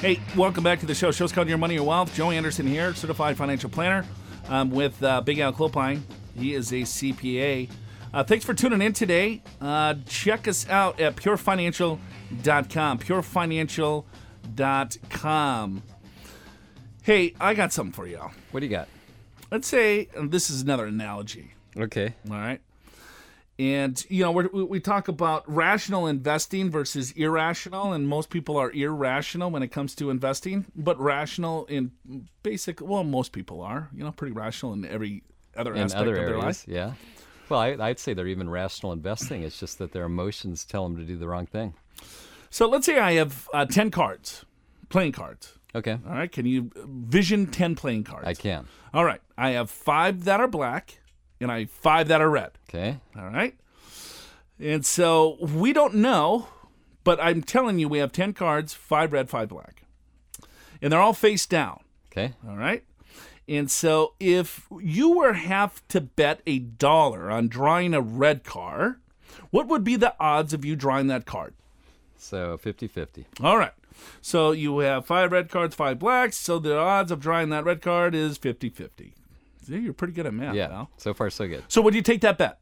Hey, welcome back to the show. Show's called Your Money, Your Wealth. Joe Anderson here, certified financial planner um, with uh, Big Al Clopine. He is a CPA. Uh, thanks for tuning in today. Uh, check us out at purefinancial.com. Purefinancial.com. Hey, I got something for you. All. What do you got? Let's say, and this is another analogy. Okay. All right. And, you know, we're, we we talk about rational investing versus irrational, and most people are irrational when it comes to investing, but rational in basic, well, most people are, you know, pretty rational in every other In aspect other of their areas, life. yeah. Well, I, I'd say they're even rational investing. It's just that their emotions tell them to do the wrong thing. So let's say I have uh, 10 cards, playing cards. Okay. All right. Can you vision 10 playing cards? I can. All right. I have five that are black, and I five that are red. Okay. All right. And so we don't know, but I'm telling you, we have 10 cards, five red, five black. And they're all face down. Okay. All right. And so if you were have to bet a dollar on drawing a red card, what would be the odds of you drawing that card? So 50 50. All right. So you have five red cards, five blacks. So the odds of drawing that red card is 50 50. See, you're pretty good at math, Yeah. Al. So far, so good. So would you take that bet?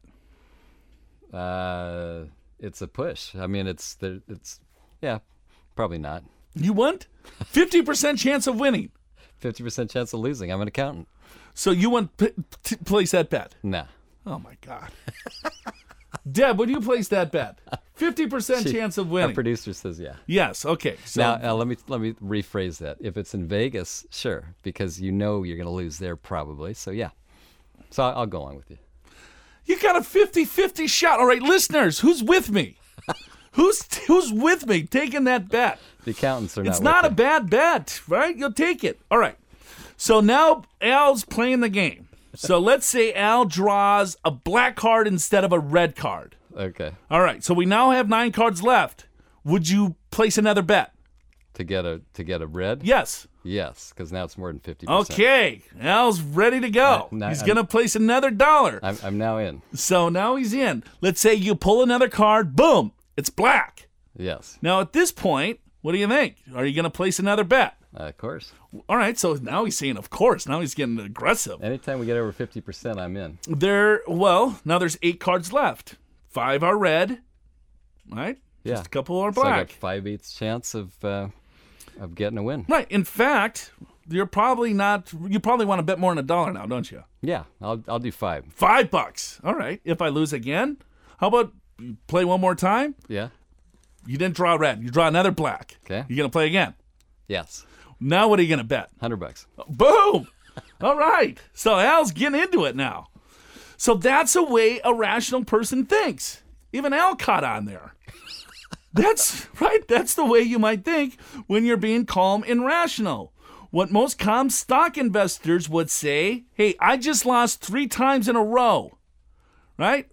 Uh, it's a push. I mean, it's there. It's yeah, probably not. You want 50% chance of winning. 50% chance of losing. I'm an accountant. So you want p- to place that bet? Nah. Oh my God. Deb, would you place that bet? 50% She- chance of Our winning. producer says yeah. yes, okay. So Now, uh, let me let me rephrase that. If it's in Vegas, sure, because you know you're going to lose there probably. So yeah. So I'll, I'll go along with you. you got a 50-50 shot. All right, listeners, who's with me? who's who's with me taking that bet? The accountants are It's not. not a with bad bet, right? You'll take it. All right. So now Al's playing the game. So let's say Al draws a black card instead of a red card. Okay. All right. So we now have nine cards left. Would you place another bet? To get a to get a red. Yes. Yes, because now it's more than 50%. Okay. Al's ready to go. Uh, no, he's I'm- going to place another dollar. I'm, I'm now in. so now he's in. Let's say you pull another card. Boom. It's black. Yes. Now at this point, what do you think? Are you going to place another bet? Uh, of course. All right. So now he's saying, of course. Now he's getting aggressive. Anytime we get over 50%, I'm in. There, well, now there's eight cards left. Five are red, right? Yeah. Just a couple are So I black. got five eighths chance of uh, of getting a win. right. In fact, you're probably not. You probably want to bet more than a dollar now, don't you? Yeah, I'll I'll do five. Five bucks. All right. If I lose again, how about you play one more time? Yeah. You didn't draw red. You draw another black. Okay. You're gonna play again. Yes. Now what are you gonna bet? Hundred bucks. Boom. All right. So Al's getting into it now. So that's a way a rational person thinks. Even Al caught on there. That's right. That's the way you might think when you're being calm and rational. What most calm stock investors would say hey, I just lost three times in a row, right?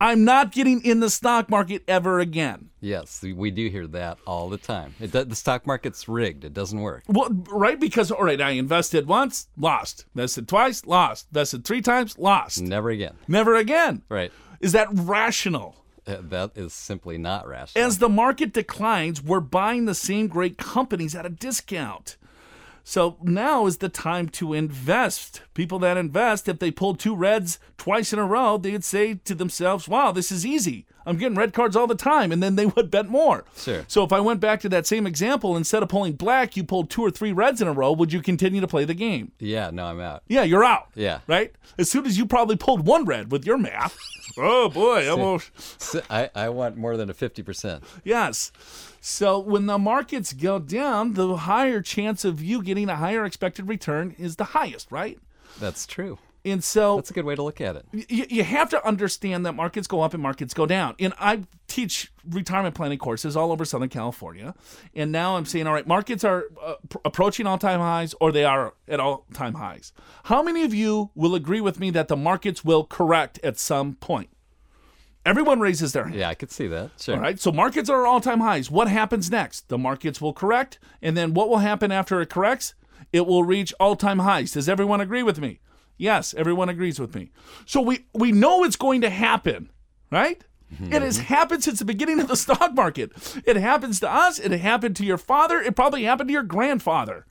I'm not getting in the stock market ever again. Yes, we do hear that all the time. It, the stock market's rigged. It doesn't work. Well, right? Because, all right, I invested once, lost. Invested twice, lost. Invested three times, lost. Never again. Never again. Right. Is that rational? Uh, That is simply not rational. As the market declines, we're buying the same great companies at a discount. So now is the time to invest. People that invest, if they pulled two reds twice in a row, they'd say to themselves, wow, this is easy. I'm getting red cards all the time. And then they would bet more. Sure. So if I went back to that same example, instead of pulling black, you pulled two or three reds in a row, would you continue to play the game? yeah, no, I'm out. Yeah, you're out. Yeah. Right? As soon as you probably pulled one red with your math. oh boy, almost. So I, I want more than a 50%. Yes. So when the markets go down, the higher chance of you getting a higher expected return is the highest, right? That's true. And so That's a good way to look at it. you, you have to understand that markets go up and markets go down. And I teach retirement planning courses all over Southern California. And now I'm saying, all right, markets are uh, pr- approaching all time highs or they are at all time highs. How many of you will agree with me that the markets will correct at some point? Everyone raises their hand. Yeah, I could see that. Sure. All right. So markets are all time highs. What happens next? The markets will correct. And then what will happen after it corrects? It will reach all time highs. Does everyone agree with me? Yes, everyone agrees with me. So we, we know it's going to happen, right? Mm-hmm. It has happened since the beginning of the stock market. It happens to us. It happened to your father. It probably happened to your grandfather.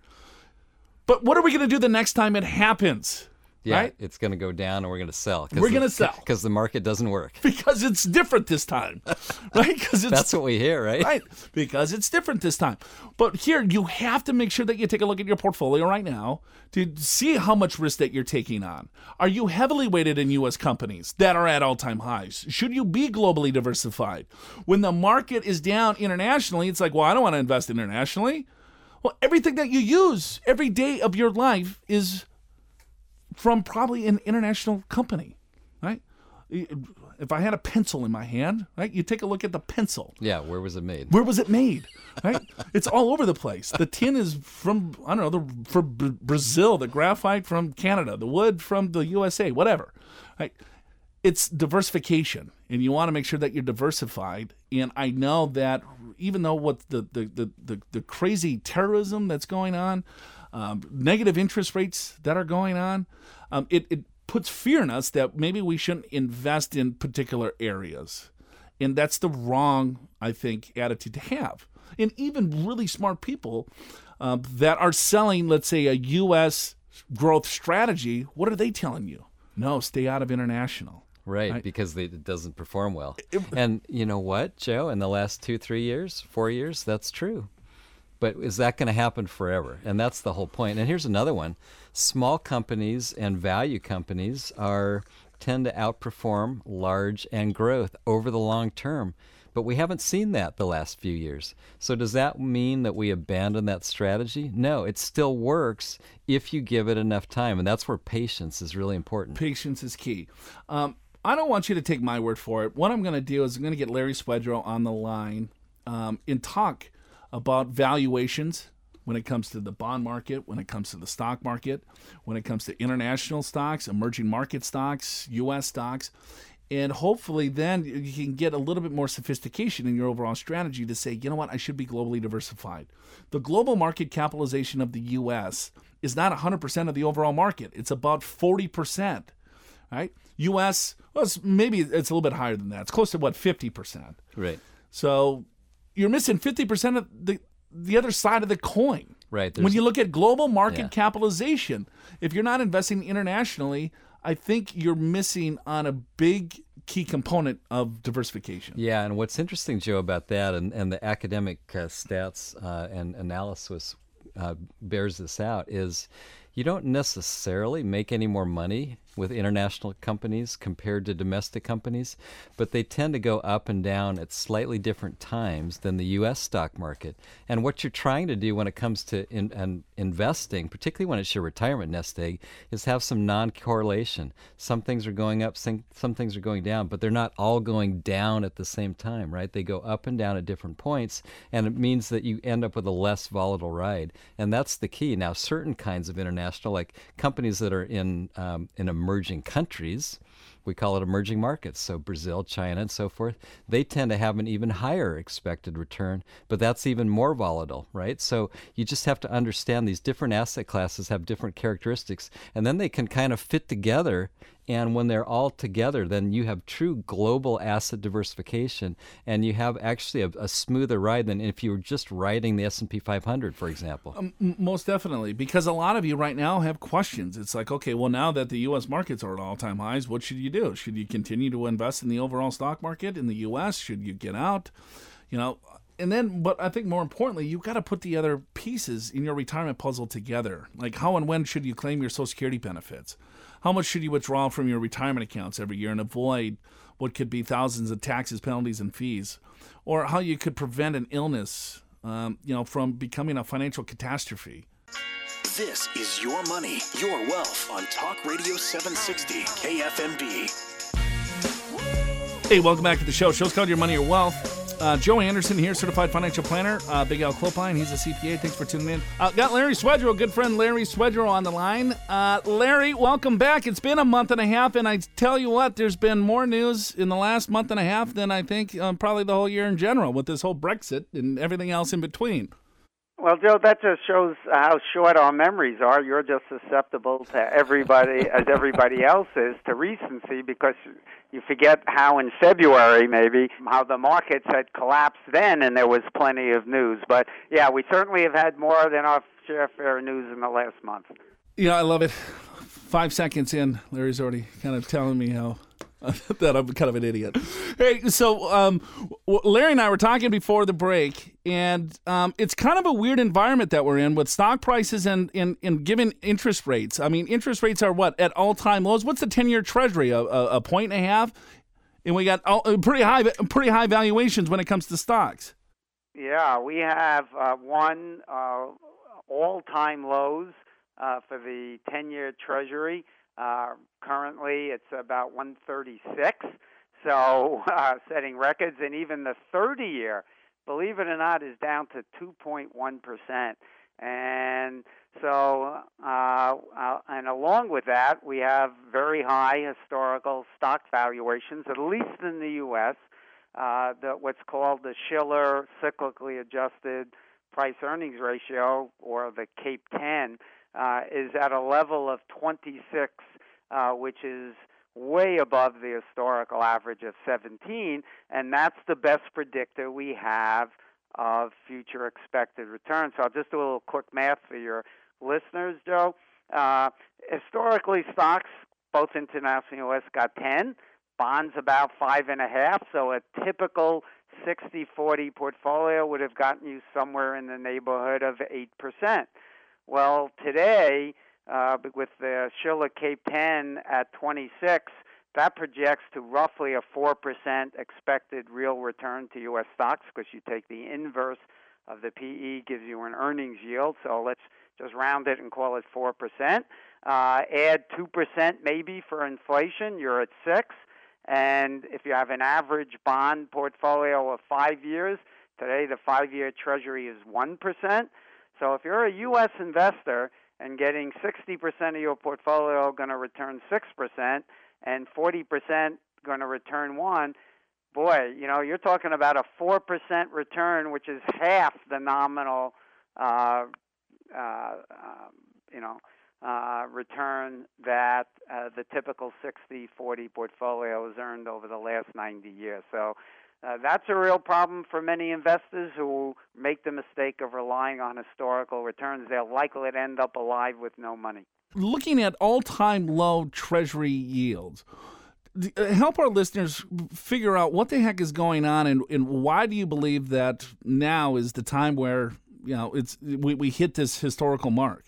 But what are we going to do the next time it happens? Yeah, Right? it's going to go down and we're going to sell. We're gonna sell. Because the market doesn't work. Because it's different this time, right? Because That's what we hear, right? right because it's different this time but here you have to make sure that you take a look at your portfolio right now to see how much risk that you're taking on are you heavily weighted in us companies that are at all-time highs should you be globally diversified when the market is down internationally it's like well i don't want to invest internationally well everything that you use every day of your life is from probably an international company right if i had a pencil in my hand right you take a look at the pencil Yeah, where was it made? where was it made? Right? it's all over the place. The tin is from I don't know, the, from Brazil, the graphite from Canada, the wood from the USA, whatever. Right? It's diversification, and you want to make sure that you're diversified. And I know that even though what the the the, the, the crazy terrorism that's going on, um, negative interest rates that are going on, um, it, it puts fear in us that maybe we shouldn't invest in particular areas. And that's the wrong, I think, attitude to have. And even really smart people um, that are selling, let's say, a U.S. growth strategy, what are they telling you? No, stay out of international. Right, because they, it doesn't perform well. and you know what, Joe? In the last two, three years, four years, that's true. But is that going to happen forever? And that's the whole point. And here's another one: small companies and value companies are tend to outperform large and growth over the long term. But we haven't seen that the last few years. So does that mean that we abandon that strategy? No, it still works if you give it enough time, and that's where patience is really important. Patience is key. Um, I don't want you to take my word for it. What I'm going to do is I'm going to get Larry Swedroe on the line um, and talk about valuations when it comes to the bond market, when it comes to the stock market, when it comes to international stocks, emerging market stocks, U.S. stocks. And hopefully, then you can get a little bit more sophistication in your overall strategy to say, you know what, I should be globally diversified. The global market capitalization of the U.S. is not 100% of the overall market, it's about 40%. Right? U.S. Well, it's, maybe it's a little bit higher than that. It's close to what 50%. Right. So you're missing 50% of the the other side of the coin. Right. When you look at global market Yeah. capitalization, if you're not investing internationally, I think you're missing on a big key component of diversification. Yeah, and what's interesting, Joe, about that and, and the academic uh, stats uh, and analysis uh, bears this out is you don't necessarily make any more money with international companies compared to domestic companies, but they tend to go up and down at slightly different times than the U.S. stock market. And what you're trying to do when it comes to in, investing, particularly when it's your retirement nest egg, is have some non-correlation. Some things are going up, some, things are going down, but they're not all going down at the same time, right? They go up and down at different points, and it means that you end up with a less volatile ride. And that's the key. Now, certain kinds of international, like companies that are in um, in emerging countries, we call it emerging markets. So Brazil, China, and so forth, they tend to have an even higher expected return, but that's even more volatile, right? So you just have to understand these different asset classes have different characteristics, and then they can kind of fit together. And when they're all together, then you have true global asset diversification, and you have actually a, a smoother ride than if you were just riding the S&P 500, for example. Um, m- Most definitely, because a lot of you right now have questions. It's like, okay, well, now that the U.S. markets are at all time highs, what should you do? Should you continue to invest in the overall stock market in the U.S.? Should you get out? You know, and then, but I think more importantly, you've got to put the other pieces in your retirement puzzle together. Like, how and when should you claim your Social Security benefits? How much should you withdraw from your retirement accounts every year and avoid what could be thousands of taxes, penalties, and fees? Or how you could prevent an illness, um, you know, from becoming a financial catastrophe? This is Your Money, Your Wealth on Talk Radio 760 KFMB. Hey, welcome back to the show. Show's called Your Money, Your Wealth. Uh, Joe Anderson here, certified financial planner. Uh, Big Al Clopine, he's a CPA. Thanks for tuning in. Uh, got Larry Swedroe, good friend Larry Swedroe on the line. Uh, Larry, welcome back. It's been a month and a half, and I tell you what, there's been more news in the last month and a half than I think um, probably the whole year in general with this whole Brexit and everything else in between. Well, Joe, that just shows how short our memories are. You're just susceptible to everybody, as everybody else is, to recency because you forget how in February, maybe, how the markets had collapsed then and there was plenty of news. But yeah, we certainly have had more than our share fair news in the last month. Yeah, I love it. Five seconds in, Larry's already kind of telling me how that I'm kind of an idiot. Hey, so um, Larry and I were talking before the break, and um, it's kind of a weird environment that we're in with stock prices and, and, and given interest rates. I mean, interest rates are what at all time lows. What's the ten year Treasury? A, a, a, point and a half, and we got all, pretty high pretty high valuations when it comes to stocks. Yeah, we have uh, one uh, all time lows uh, for the ten year Treasury. Uh, currently, it's about 136, so uh, setting records, and even the 30 year, believe it or not, is down to 2.1 percent. And so, uh, uh, and along with that, we have very high historical stock valuations, at least in the U.S. Uh, the, what's called the Shiller cyclically adjusted price earnings ratio, or the CAPE 10, uh, is at a level of 26, uh, which is way above the historical average of 17, and that's the best predictor we have of future expected returns. So I'll just do a little quick math for your listeners, Joe. Uh, historically, stocks, both international and U.S., got 10. Bonds about five and a half. So a typical 60-40 portfolio would have gotten you somewhere in the neighborhood of eight percent. Well, today, uh, with the Shiller CAPE 10 at 26, that projects to roughly a 4% expected real return to U.S. stocks because you take the inverse of the PE, gives you an earnings yield. So let's just round it and call it 4%. Uh, add 2% maybe for inflation, you're at 6 And if you have an average bond portfolio of five years, today the five year treasury is 1%. So if you're a U.S. investor and getting 60% of your portfolio going to return 6% and 40% going to return 1, boy, you know, you're talking about a 4% return, which is half the nominal, uh, uh, um, you know, uh, return that uh, the typical 60-40 portfolio has earned over the last 90 years. So uh, that's a real problem for many investors who make the mistake of relying on historical returns. They're likely end up alive with no money. Looking at all time low Treasury yields, uh, help our listeners figure out what the heck is going on and, and why do you believe that now is the time where you know it's we, we hit this historical mark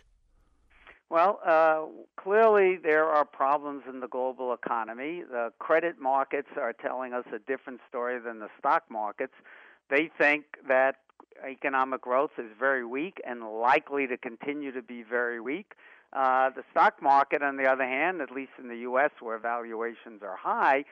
well, uh, clearly there are problems in the global economy. The credit markets are telling us a different story than the stock markets. They think that economic growth is very weak and likely to continue to be very weak. Uh, the stock market, on the other hand, at least in the U.S., where valuations are high,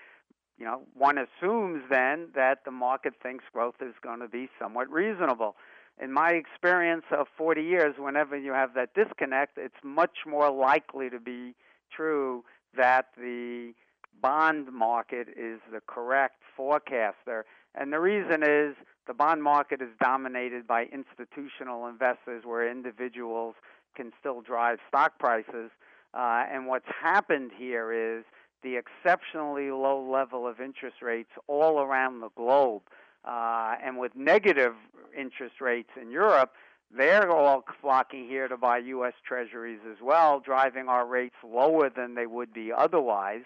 you know, one assumes then that the market thinks growth is going to be somewhat reasonable in my experience of 40 years, whenever you have that disconnect, it's much more likely to be true that the bond market is the correct forecaster. And the reason is the bond market is dominated by institutional investors where individuals can still drive stock prices. Uh, and what's happened here is the exceptionally low level of interest rates all around the globe uh, and with negative interest rates in Europe, they're all flocking here to buy U.S. Treasuries as well, driving our rates lower than they would be otherwise.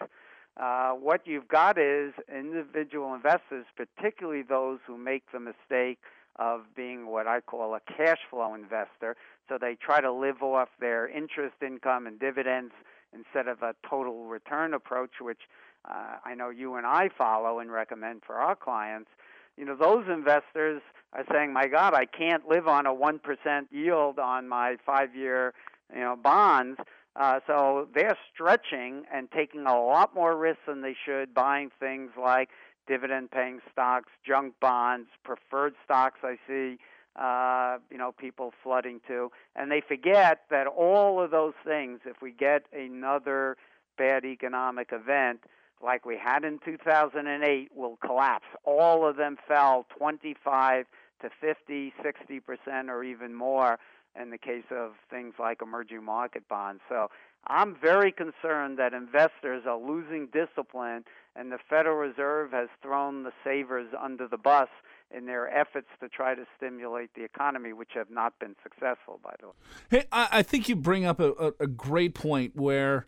Uh, what you've got is individual investors, particularly those who make the mistake of being what I call a cash flow investor. So they try to live off their interest income and dividends instead of a total return approach, which uh, I know you and I follow and recommend for our clients you know, those investors are saying, my God, I can't live on a 1% yield on my five year you know, bonds. Uh, so they're stretching and taking a lot more risks than they should, buying things like dividend paying stocks, junk bonds, preferred stocks. I see, uh, you know, people flooding to, and they forget that all of those things, if we get another bad economic event like we had in 2008, will collapse. All of them fell 25 to 50, 60 percent, or even more in the case of things like emerging market bonds. So I'm very concerned that investors are losing discipline and the Federal Reserve has thrown the savers under the bus in their efforts to try to stimulate the economy, which have not been successful, by the way. Hey, I, think you bring up a, a great point where.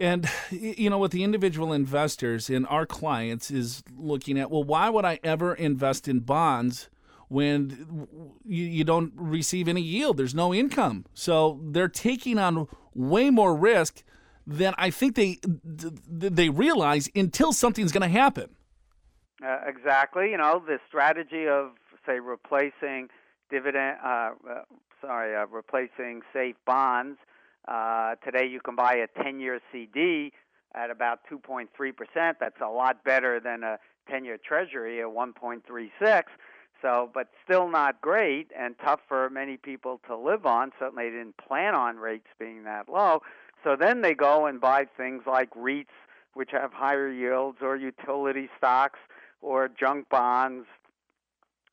And, you know, with the individual investors and our clients is looking at, well, why would I ever invest in bonds when you, you don't receive any yield? There's no income. So they're taking on way more risk than I think they they realize until something's going to happen. Uh, exactly. You know, the strategy of say replacing dividend, uh, uh, sorry, uh, replacing safe bonds. Uh, today, you can buy a 10-year CD at about 2.3 percent. That's a lot better than a 10-year Treasury at 1.36. So, but still not great and tough for many people to live on. Certainly, they didn't plan on rates being that low. So then they go and buy things like REITs, which have higher yields, or utility stocks, or junk bonds,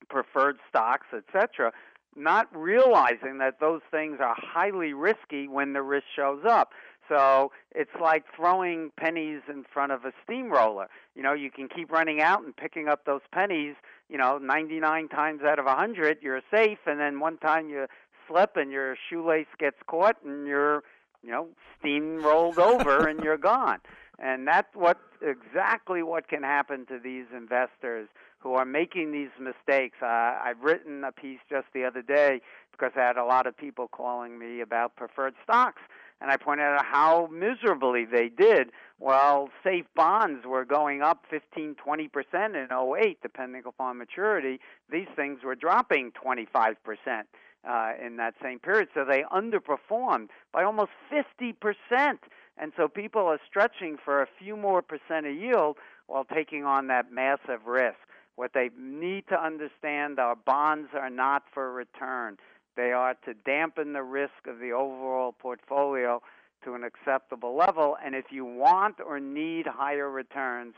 preferred stocks, etc., not realizing that those things are highly risky when the risk shows up. So it's like throwing pennies in front of a steamroller. You know, you can keep running out and picking up those pennies, you know, 99 times out of 100, you're safe, and then one time you slip and your shoelace gets caught and you're you know, steamrolled over and you're gone. And that's what exactly what can happen to these investors who are making these mistakes. Uh, I've written a piece just the other day because I had a lot of people calling me about preferred stocks, and I pointed out how miserably they did. Well, safe bonds were going up 15, 20 percent in 08, depending upon maturity. These things were dropping 25 percent uh, in that same period. So they underperformed by almost 50%. And so people are stretching for a few more percent of yield while taking on that massive risk. What they need to understand are bonds are not for return. They are to dampen the risk of the overall portfolio to an acceptable level. And if you want or need higher returns,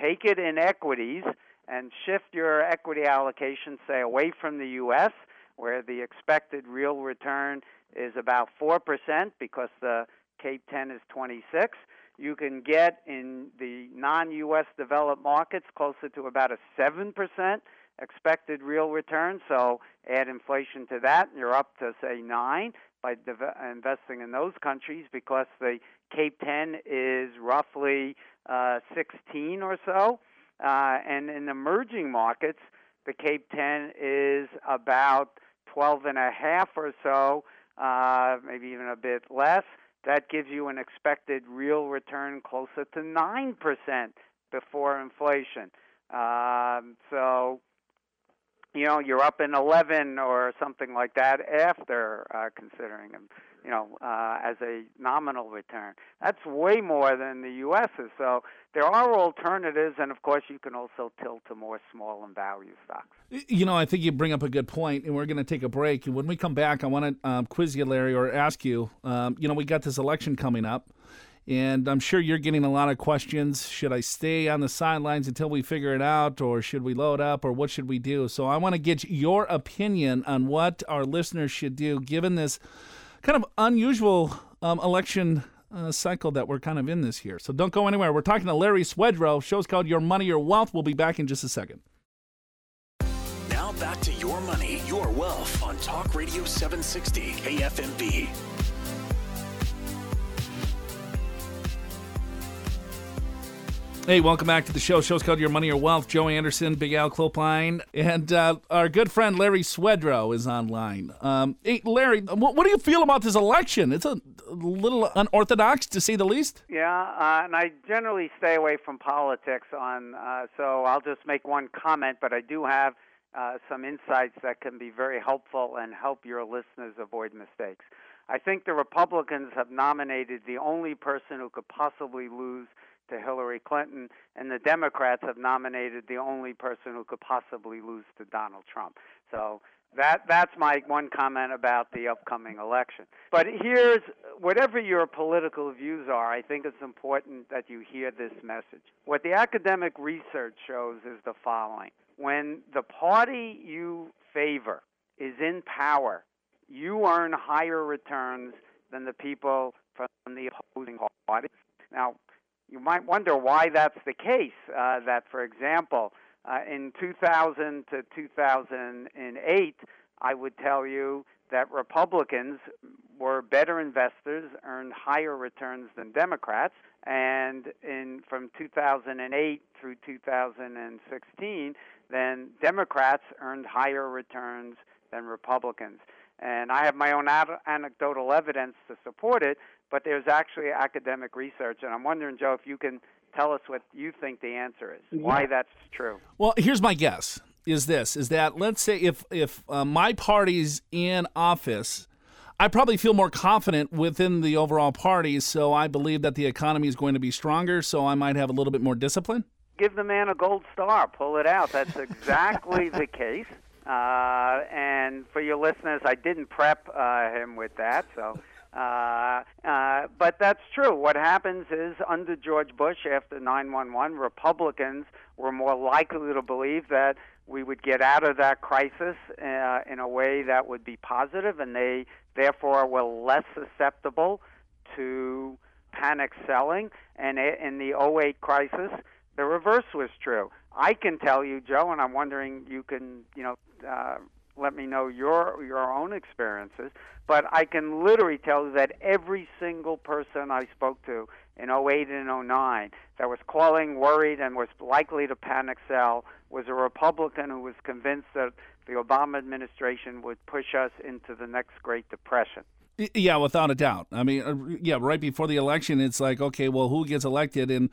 take it in equities and shift your equity allocation, say, away from the U.S where the expected real return is about 4% because the Cape 10 is 26. You can get in the non-US developed markets closer to about a 7% expected real return. So add inflation to that, and you're up to say 9 by investing in those countries because the Cape 10 is roughly uh, 16 or so. Uh, and in emerging markets, the Cape 10 is about 12 and a half or so, uh, maybe even a bit less. That gives you an expected real return closer to 9% before inflation. Um, so, you know, you're up in 11 or something like that after uh, considering them you know, uh, as a nominal return. That's way more than the U.S. is. So there are alternatives, and of course, you can also tilt to more small and value stocks. You know, I think you bring up a good point, and we're going to take a break. And when we come back, I want to um, quiz you, Larry, or ask you. Um, you know, we got this election coming up. And I'm sure you're getting a lot of questions. Should I stay on the sidelines until we figure it out, or should we load up, or what should we do? So I want to get your opinion on what our listeners should do given this kind of unusual um, election uh, cycle that we're kind of in this year. So don't go anywhere. We're talking to Larry Swedroe. Show's called Your Money, Your Wealth. We'll be back in just a second. Now back to Your Money, Your Wealth on Talk Radio 760 KFMB. Hey, welcome back to the show. Show's called Your Money or Wealth. Joe Anderson, Big Al Clopine, and uh, our good friend Larry Swedroe is online. Um, hey, Larry, what, what, do you feel about this election? It's a little unorthodox, to say the least. Yeah, uh, and I generally stay away from politics on, uh, so I'll just make one comment, but I do have uh, some insights that can be very helpful and help your listeners avoid mistakes. I think the Republicans have nominated the only person who could possibly lose to Hillary Clinton, and the Democrats have nominated the only person who could possibly lose to Donald Trump. So that that's my one comment about the upcoming election. But here's whatever your political views are, I think it's important that you hear this message. What the academic research shows is the following. When the party you favor is in power, you earn higher returns than the people from the opposing party. Now, you might wonder why that's the case. Uh, that, for example, uh, in 2000 to 2008, I would tell you that Republicans were better investors, earned higher returns than Democrats, and in from 2008 through 2016, then Democrats earned higher returns than Republicans. And I have my own ad- anecdotal evidence to support it, but there's actually academic research, and I'm wondering, Joe, if you can tell us what you think the answer is, why that's true. Well, here's my guess: is this is that let's say if if uh, my party's in office. I probably feel more confident within the overall party, so I believe that the economy is going to be stronger, so I might have a little bit more discipline. Give the man a gold star, pull it out. That's exactly the case. Uh, and for your listeners, I didn't prep uh, him with that, so uh, uh, but that's true. What happens is under George Bush after 911, Republicans were more likely to believe that we would get out of that crisis uh, in a way that would be positive, and they therefore were less susceptible to panic selling. And in the 08 crisis, the reverse was true. I can tell you, Joe, and I'm wondering you can, you know, uh, let me know your your own experiences. But I can literally tell you that every single person I spoke to in 08 and 09 that was calling worried and was likely to panic sell was a Republican who was convinced that the Obama administration would push us into the next Great Depression. Yeah, without a doubt. I mean, uh, yeah, right before the election, it's like, okay, well, who gets elected? And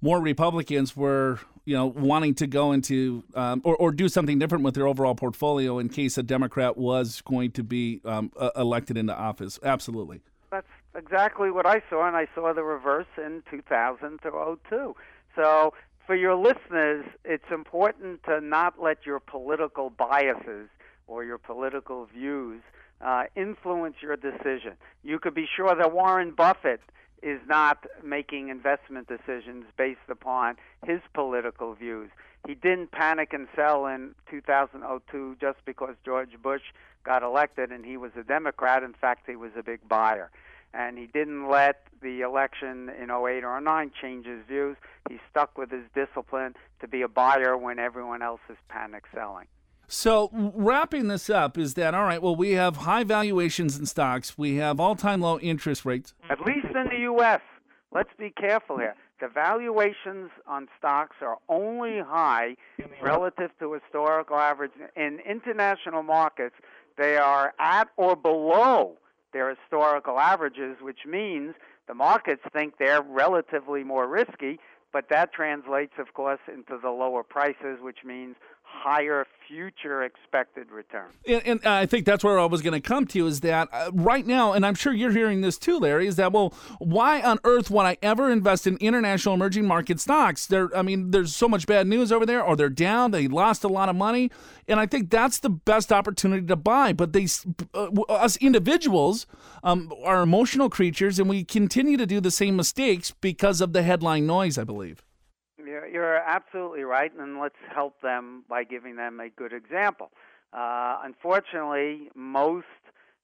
more Republicans were, you know, wanting to go into um, or, or do something different with their overall portfolio in case a Democrat was going to be um, uh, elected into office. Absolutely. That's exactly what I saw, and I saw the reverse in 2000 to 02. So for your listeners, it's important to not let your political biases or your political views uh, influence your decision. You could be sure that Warren Buffett is not making investment decisions based upon his political views. He didn't panic and sell in 2002 just because George Bush got elected and he was a Democrat. In fact, he was a big buyer. And he didn't let the election in 08 or 09 change his views. He stuck with his discipline to be a buyer when everyone else is panic selling. So, wrapping this up, is that all right? Well, we have high valuations in stocks, we have all time low interest rates. At least in the U.S., let's be careful here. The valuations on stocks are only high relative to historical average. In international markets, they are at or below their historical averages, which means the markets think they're relatively more risky, but that translates, of course, into the lower prices, which means higher future expected return. And, and, I think that's where I was going to come to you is that uh, right now, and I'm sure you're hearing this too, Larry, is that well, why on earth would I ever invest in international emerging market stocks? There, I mean, there's so much bad news over there, or they're down, they lost a lot of money, and I think that's the best opportunity to buy. But they, uh, us individuals, um, are emotional creatures, and we continue to do the same mistakes because of the headline noise. I believe. You're, you're absolutely right, and let's help them by giving them a good example. Uh, unfortunately, most,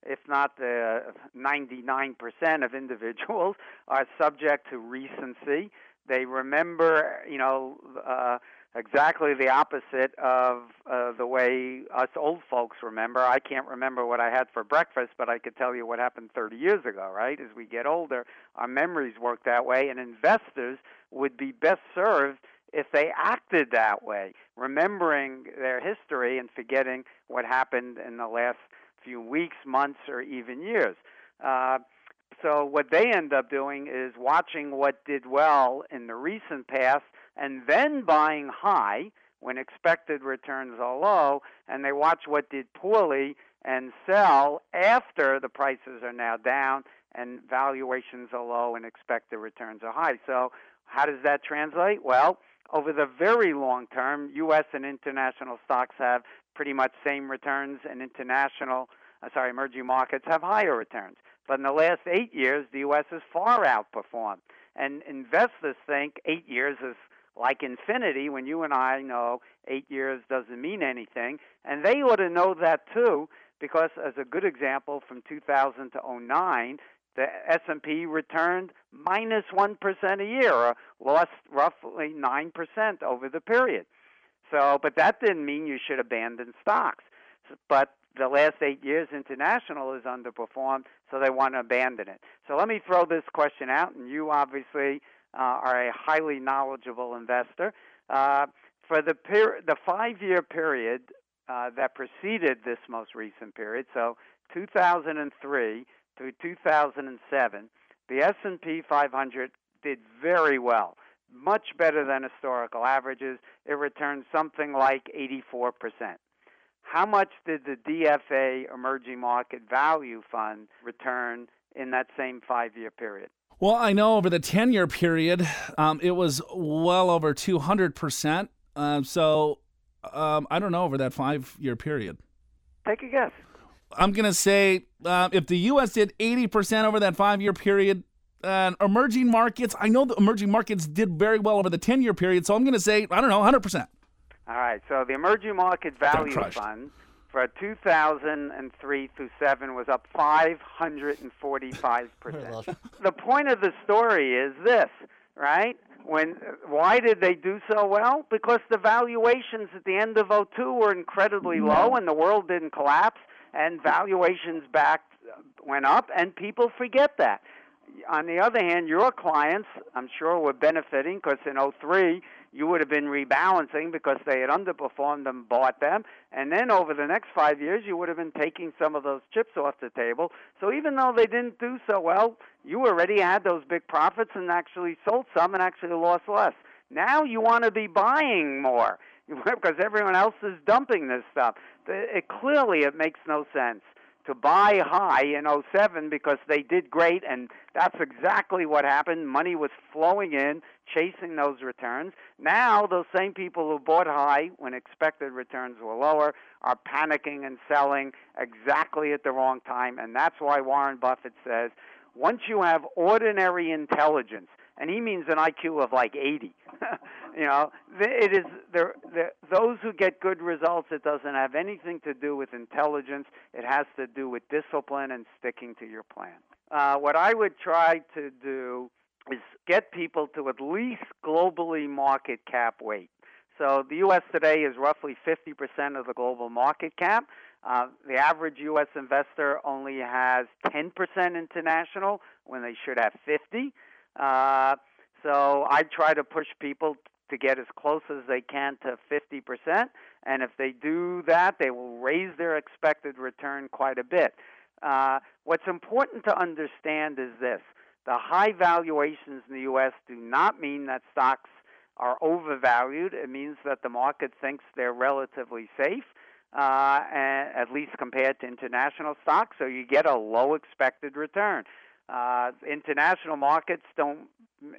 if not the 99% of individuals, are subject to recency. They remember, you know, uh, exactly the opposite of uh, the way us old folks remember. I can't remember what I had for breakfast, but I could tell you what happened 30 years ago, right? As we get older, our memories work that way, and investors would be best served if they acted that way, remembering their history and forgetting what happened in the last few weeks, months, or even years. Uh, so, what they end up doing is watching what did well in the recent past and then buying high when expected returns are low, and they watch what did poorly and sell after the prices are now down and valuations are low and expected returns are high. So, how does that translate? Well, over the very long term, U.S. and international stocks have pretty much same returns, and international, uh, sorry, emerging markets have higher returns. But in the last eight years, the U.S. has far outperformed. And investors think eight years is like infinity when you and I know eight years doesn't mean anything. And they ought to know that too, because as a good example from 2000 to 09, the S&P returned minus 1 a year, or lost roughly 9% over the period. So, but that didn't mean you should abandon stocks. But the last eight years, international has underperformed, so they want to abandon it. So let me throw this question out, and you obviously uh, are a highly knowledgeable investor. Uh, for the per- the five-year period uh, that preceded this most recent period, so 2003 through 2007, the S&P 500 did very well, much better than historical averages. It returned something like 84 percent. How much did the DFA Emerging Market Value Fund return in that same five year period? Well, I know over the 10 year period, um, it was well over 200%. Uh, so um, I don't know over that five year period. Take a guess. I'm going to say uh, if the U.S. did 80% over that five year period, uh, emerging markets, I know the emerging markets did very well over the 10 year period. So I'm going to say, I don't know, 100%. All right. So the Emerging Market Value Fund for 2003 through 7 was up 545 percent. the point of the story is this, right? When why did they do so well? Because the valuations at the end of 02 were incredibly low, and the world didn't collapse, and valuations back uh, went up, and people forget that on the other hand, your clients, I'm sure, were benefiting because in 03 you would have been rebalancing because they had underperformed and bought them. And then over the next five years, you would have been taking some of those chips off the table. So even though they didn't do so well, you already had those big profits and actually sold some and actually lost less. Now you want to be buying more because everyone else is dumping this stuff. It, clearly, it makes no sense to buy high in 07 because they did great and that's exactly what happened. Money was flowing in, chasing those returns. Now, those same people who bought high when expected returns were lower are panicking and selling exactly at the wrong time. And that's why Warren Buffett says once you have ordinary intelligence, and he means an IQ of like 80. you know, it is there. Those who get good results, it doesn't have anything to do with intelligence. It has to do with discipline and sticking to your plan. Uh, what I would try to do is get people to at least globally market cap weight. So the U.S. today is roughly 50% of the global market cap. Uh, the average U.S. investor only has 10% international when they should have 50. Uh, so I try to push people to get as close as they can to 50%. And if they do that, they will raise their expected return quite a bit. Uh, what's important to understand is this the high valuations in the U.S. do not mean that stocks are overvalued. It means that the market thinks they're relatively safe, uh, at least compared to international stocks, so you get a low expected return. Uh, international markets don't.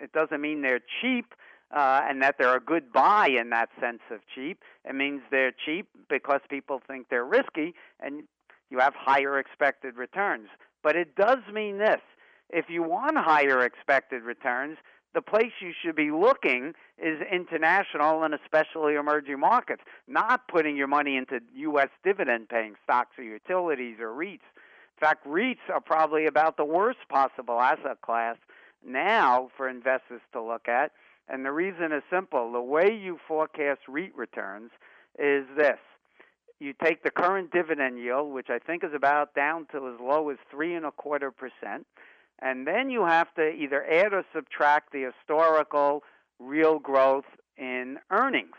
It doesn't mean they're cheap, uh, and that they're a good buy in that sense of cheap. It means they're cheap because people think they're risky, and you have higher expected returns. But it does mean this: if you want higher expected returns, the place you should be looking is international and especially emerging markets, not putting your money into U.S. dividend paying stocks or utilities or REITs. In fact, REITs are probably about the worst possible asset class now for investors to look at. And the reason is simple. The way you forecast REIT returns is this. You take the current dividend yield, which I think is about down to as low as three and a quarter percent, and then you have to either add or subtract the historical real growth in earnings.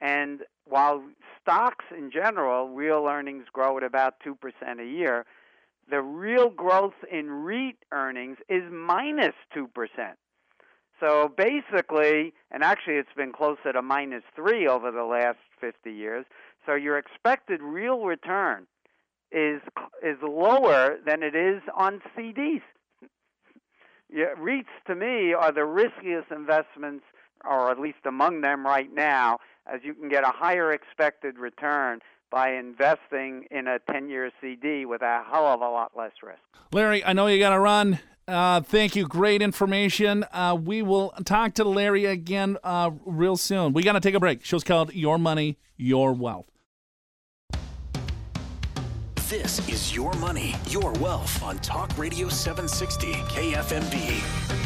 And while stocks in general, real earnings grow at about 2% a year, the real growth in REIT earnings is minus 2%. So basically, and actually it's been closer to minus three over the last 50 years. So your expected real return is is lower than it is on CDs. Yeah, REITs to me are the riskiest investments, or at least among them right now, as you can get a higher expected return by investing in a 10 year CD with a hell of a lot less risk. Larry, I know you got to run. Uh, thank you. Great information. Uh, we will talk to Larry again uh, real soon. We got to take a break. Show's called Your Money, Your Wealth. This is Your Money, Your Wealth on Talk Radio 760 KFMB.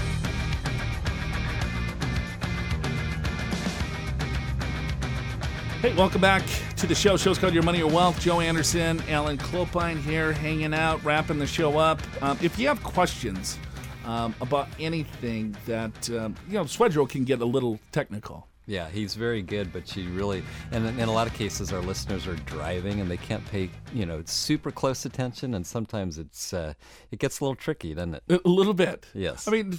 Hey, welcome back to the show. Show's called Your Money, Your Wealth. Joe Anderson, Alan Clopine here, hanging out, wrapping the show up. Um, if you have questions um, about anything that, um, you know, Swedroe can get a little technical. Yeah, he's very good, but you really, and in, in a lot of cases, our listeners are driving and they can't pay, you know, super close attention, and sometimes it's uh, it gets a little tricky, doesn't it? A little bit. Yes. I mean,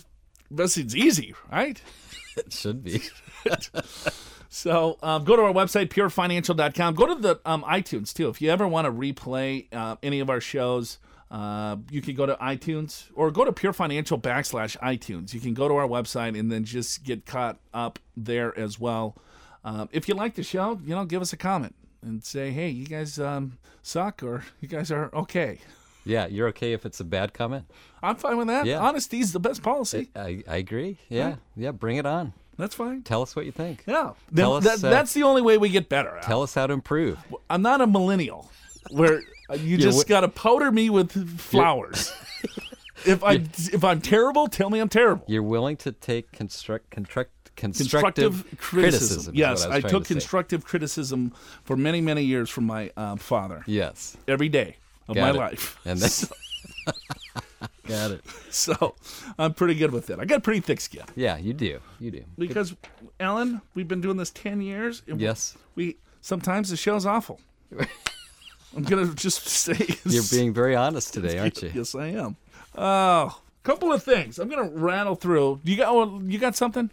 this is easy, right? It should be. So um, go to our website, purefinancial.com. Go to the um, iTunes too. If you ever want to replay uh, any of our shows, uh, you can go to iTunes or go to Pure Financial backslash iTunes. You can go to our website and then just get caught up there as well. Um, if you like the show, you know, give us a comment and say, hey, you guys um, suck or you guys are okay. Yeah, you're okay if it's a bad comment. I'm fine with that. Yeah. Honesty is the best policy. I, I agree. Yeah, yeah, bring it on. That's fine. Tell us what you think. Yeah. Tell us, that- uh, that's the only way we get better. Tell us how to improve. I'm not a millennial where you just got to powder me with flowers. if I if I'm terrible, tell me I'm terrible. You're willing to take construct construct constructive, Constructive criticism. is yes, was I took to say. constructive criticism for many many years from my uh, father Yes, every day of Got my it. life. and then got it. So I'm pretty good with it. I got pretty thick skin Yeah, you do. You do. because Alan, we've been doing this ten years. And Yes. we sometimes the show's awful. I'm gonna just say You're being very honest today, aren't you? Yes, I am. Oh, couple of things. I'm gonna rattle through. You got you got something?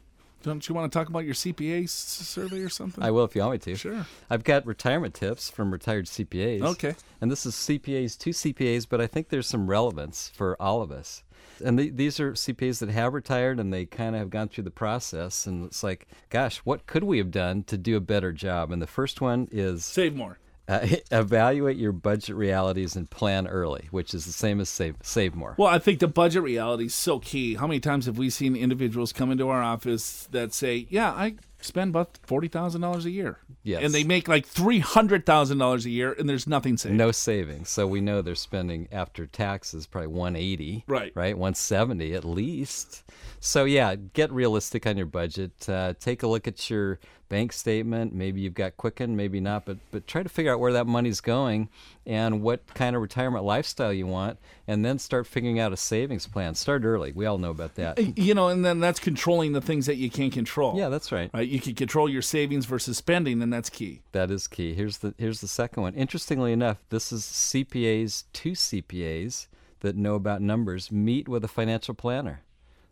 Don't you want to talk about your CPA survey or something? I will if you want me to. Sure. I've got retirement tips from retired CPAs. Okay. And this is CPAs, two CPAs, but I think there's some relevance for all of us. And the, these are CPAs that have retired and they kind of have gone through the process. And it's like, gosh, what could we have done to do a better job? And the first one is Save more. Uh, evaluate your budget realities and plan early, which is the same as save, save more. Well, I think the budget reality is so key. How many times have we seen individuals come into our office that say, "Yeah, I spend about forty thousand dollars a year," Yes. and they make like three hundred thousand dollars a year, and there's nothing saved. No savings. So we know they're spending after taxes probably 180. Right. Right. 170 at least. So yeah, get realistic on your budget. Uh, take a look at your bank statement. Maybe you've got Quicken, maybe not, but but try to figure out where that money's going and what kind of retirement lifestyle you want, and then start figuring out a savings plan. Start early. We all know about that. You know, and then that's controlling the things that you can't control. Yeah, that's right. Right. You can control your savings versus spending, and that's key. That is key. Here's the here's the second one. Interestingly enough, this is CPAs, two CPAs that know about numbers meet with a financial planner.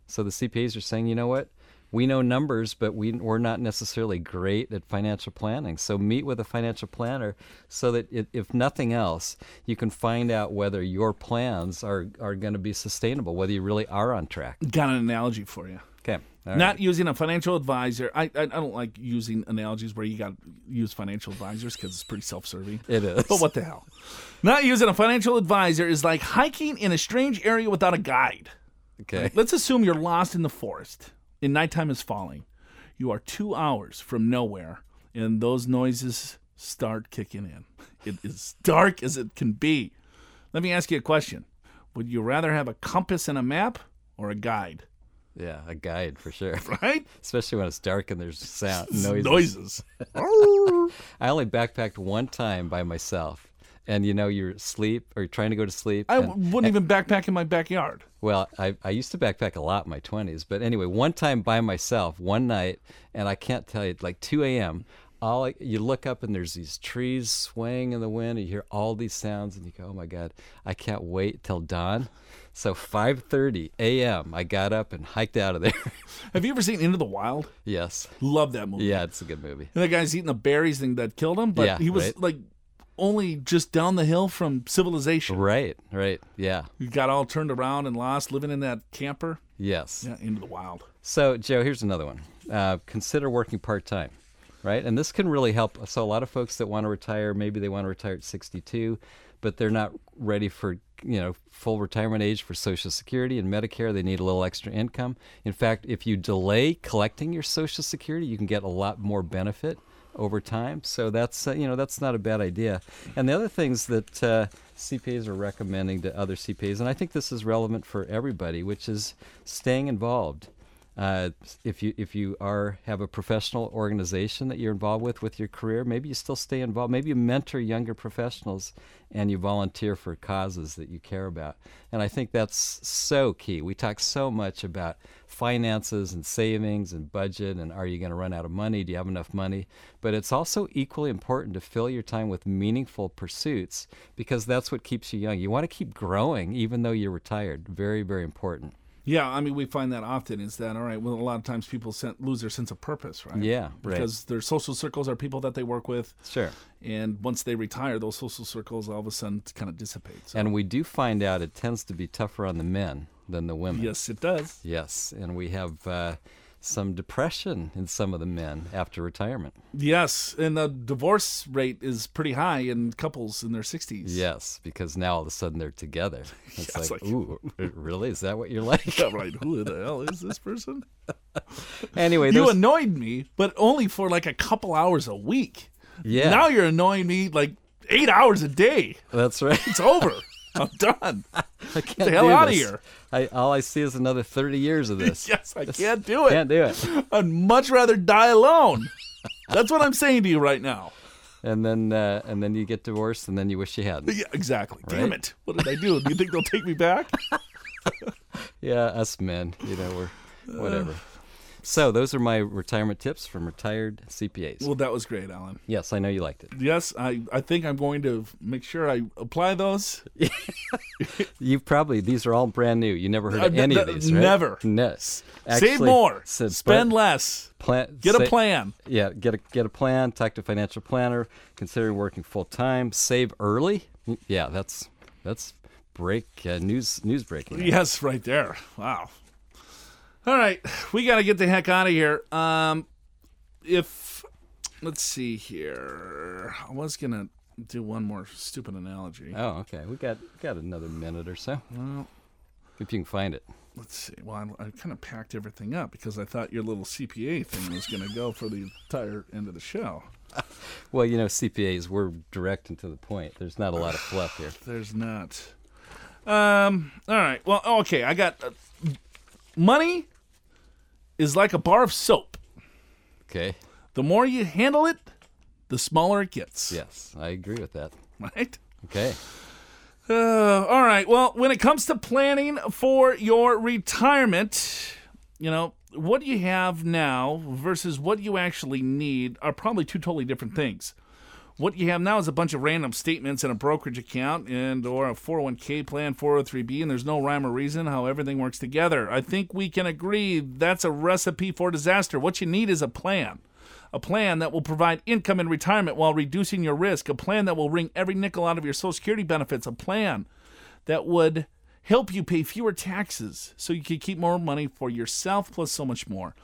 So the CPAs are saying, you know what? We know numbers, but we, we're not necessarily great at financial planning. So meet with a financial planner so that it, if nothing else, you can find out whether your plans are, are going to be sustainable, whether you really are on track. Got an analogy for you. Okay. All right. Not using a financial advisor. I, I I don't like using analogies where you got to use financial advisors because it's pretty self-serving. It is. But what the hell? Not using a financial advisor is like hiking in a strange area without a guide. Okay. Let's assume you're lost in the forest and nighttime is falling. You are two hours from nowhere, and those noises start kicking in. It is dark as it can be. Let me ask you a question: Would you rather have a compass and a map, or a guide? Yeah, a guide for sure. Right? Especially when it's dark and there's sound noises. Noises. I only backpacked one time by myself. And you know, you're asleep or you're trying to go to sleep. I and- wouldn't even backpack in my backyard. well, I, I used to backpack a lot in my 20s. But anyway, one time by myself, one night, and I can't tell you, like 2 a.m., all you look up and there's these trees swaying in the wind. And you hear all these sounds, and you go, "Oh my God, I can't wait till dawn." So 5:30 a.m. I got up and hiked out of there. Have you ever seen Into the Wild? yes, Love that movie. yeah, it's a good movie. And that guy's eating the berries thing that killed him, but Yeah, he was right. like only just down the hill from civilization. Right, right, yeah, He got all turned around and lost, living in that camper. yes. Yeah, into the wild. So, Joe, here's another one. Uh, consider working part time, right? And this can really help. So, a lot of folks that want to retire, maybe they want to retire at 62, but they're not ready for you know full retirement age for Social Security and Medicare. They need a little extra income. In fact, if you delay collecting your Social Security, you can get a lot more benefit over time. So that's uh, you know that's not a bad idea. And the other things that uh, CPAs are recommending to other CPAs, and I think this is relevant for everybody, which is staying involved. Uh, if you if you are have a professional organization that you're involved with with your career, maybe you still stay involved. Maybe you mentor younger professionals and you volunteer for causes that you care about. And I think that's so key. We talk so much about finances and savings and budget and are you going to run out of money? Do you have enough money? But it's also equally important to fill your time with meaningful pursuits because that's what keeps you young. You want to keep growing even though you're retired. Very very important. Yeah, I mean, we find that often is that, all right, well, a lot of times people sen- lose their sense of purpose, right? Yeah, right. Because their social circles are people that they work with. Sure. And once they retire, those social circles all of a sudden kind of dissipate. So, And we do find out it tends to be tougher on the men than the women. yes, it does. Yes, and we have uh, some depression in some of the men after retirement. Yes, and the divorce rate is pretty high in couples in their 60s. Yes, because now all of a sudden they're together. It's Yes, like, like- ooh, really? Is that what you're like? Yeah, right. Who the hell is this person? anyway, You there's, annoyed me, but only for like a couple hours a week. yeah, Now you're annoying me like eight hours a day. that's right. It's over. I'm done. I can't hell do outta this. here. I, all I see is another 30 years of this. yes, I can't do it. Can't do it. I'd much rather die alone. That's what I'm saying to you right now. And then, uh, and then you get divorced, and then you wish you hadn't. Yeah, exactly. Damn it. What did I do? Do you think they'll take me back? Yeah, us men, you know, we're whatever. So those are my retirement tips from retired CPAs. Well, that was great, Alan. yes, I know you liked it. Yes, I, I think I'm going to make sure I apply those. You've probably these are all brand new. You never heard Uh, of any of these, right? never. No. Save more. so- Spend but less. plan- Get a plan. Yeah, get a get a plan. Talk to a financial planner. Consider working full time. Save early. Yeah, that's that's break uh, news news breaking. Yes, right there. Wow. All right, we got to get the heck out of here. Um, if let's see here, I was gonna do one more stupid analogy. Oh, okay. We got got another minute or so. Well, If you can find it. let's see. Well, I, I kind of packed everything up because I thought your little CPA thing was gonna go for the entire end of the show. Well, you know, CPAs we're direct and to the point. There's not a lot of fluff here. There's not. Um. All right. Well. Okay. I got uh, money is like a bar of soap. Okay. The more you handle it, the smaller it gets. Yes, I agree with that. Right? Okay. Uh, all right. Well, when it comes to planning for your retirement, you know, what you have now versus what you actually need are probably two totally different things. What you have now is a bunch of random statements in a brokerage account and or a 401k plan, 403b, and there's no rhyme or reason how everything works together. I think we can agree that's a recipe for disaster. What you need is a plan. A plan that will provide income in retirement while reducing your risk. A plan that will wring every nickel out of your Social Security benefits. A plan that would help you pay fewer taxes so you can keep more money for yourself plus so much more.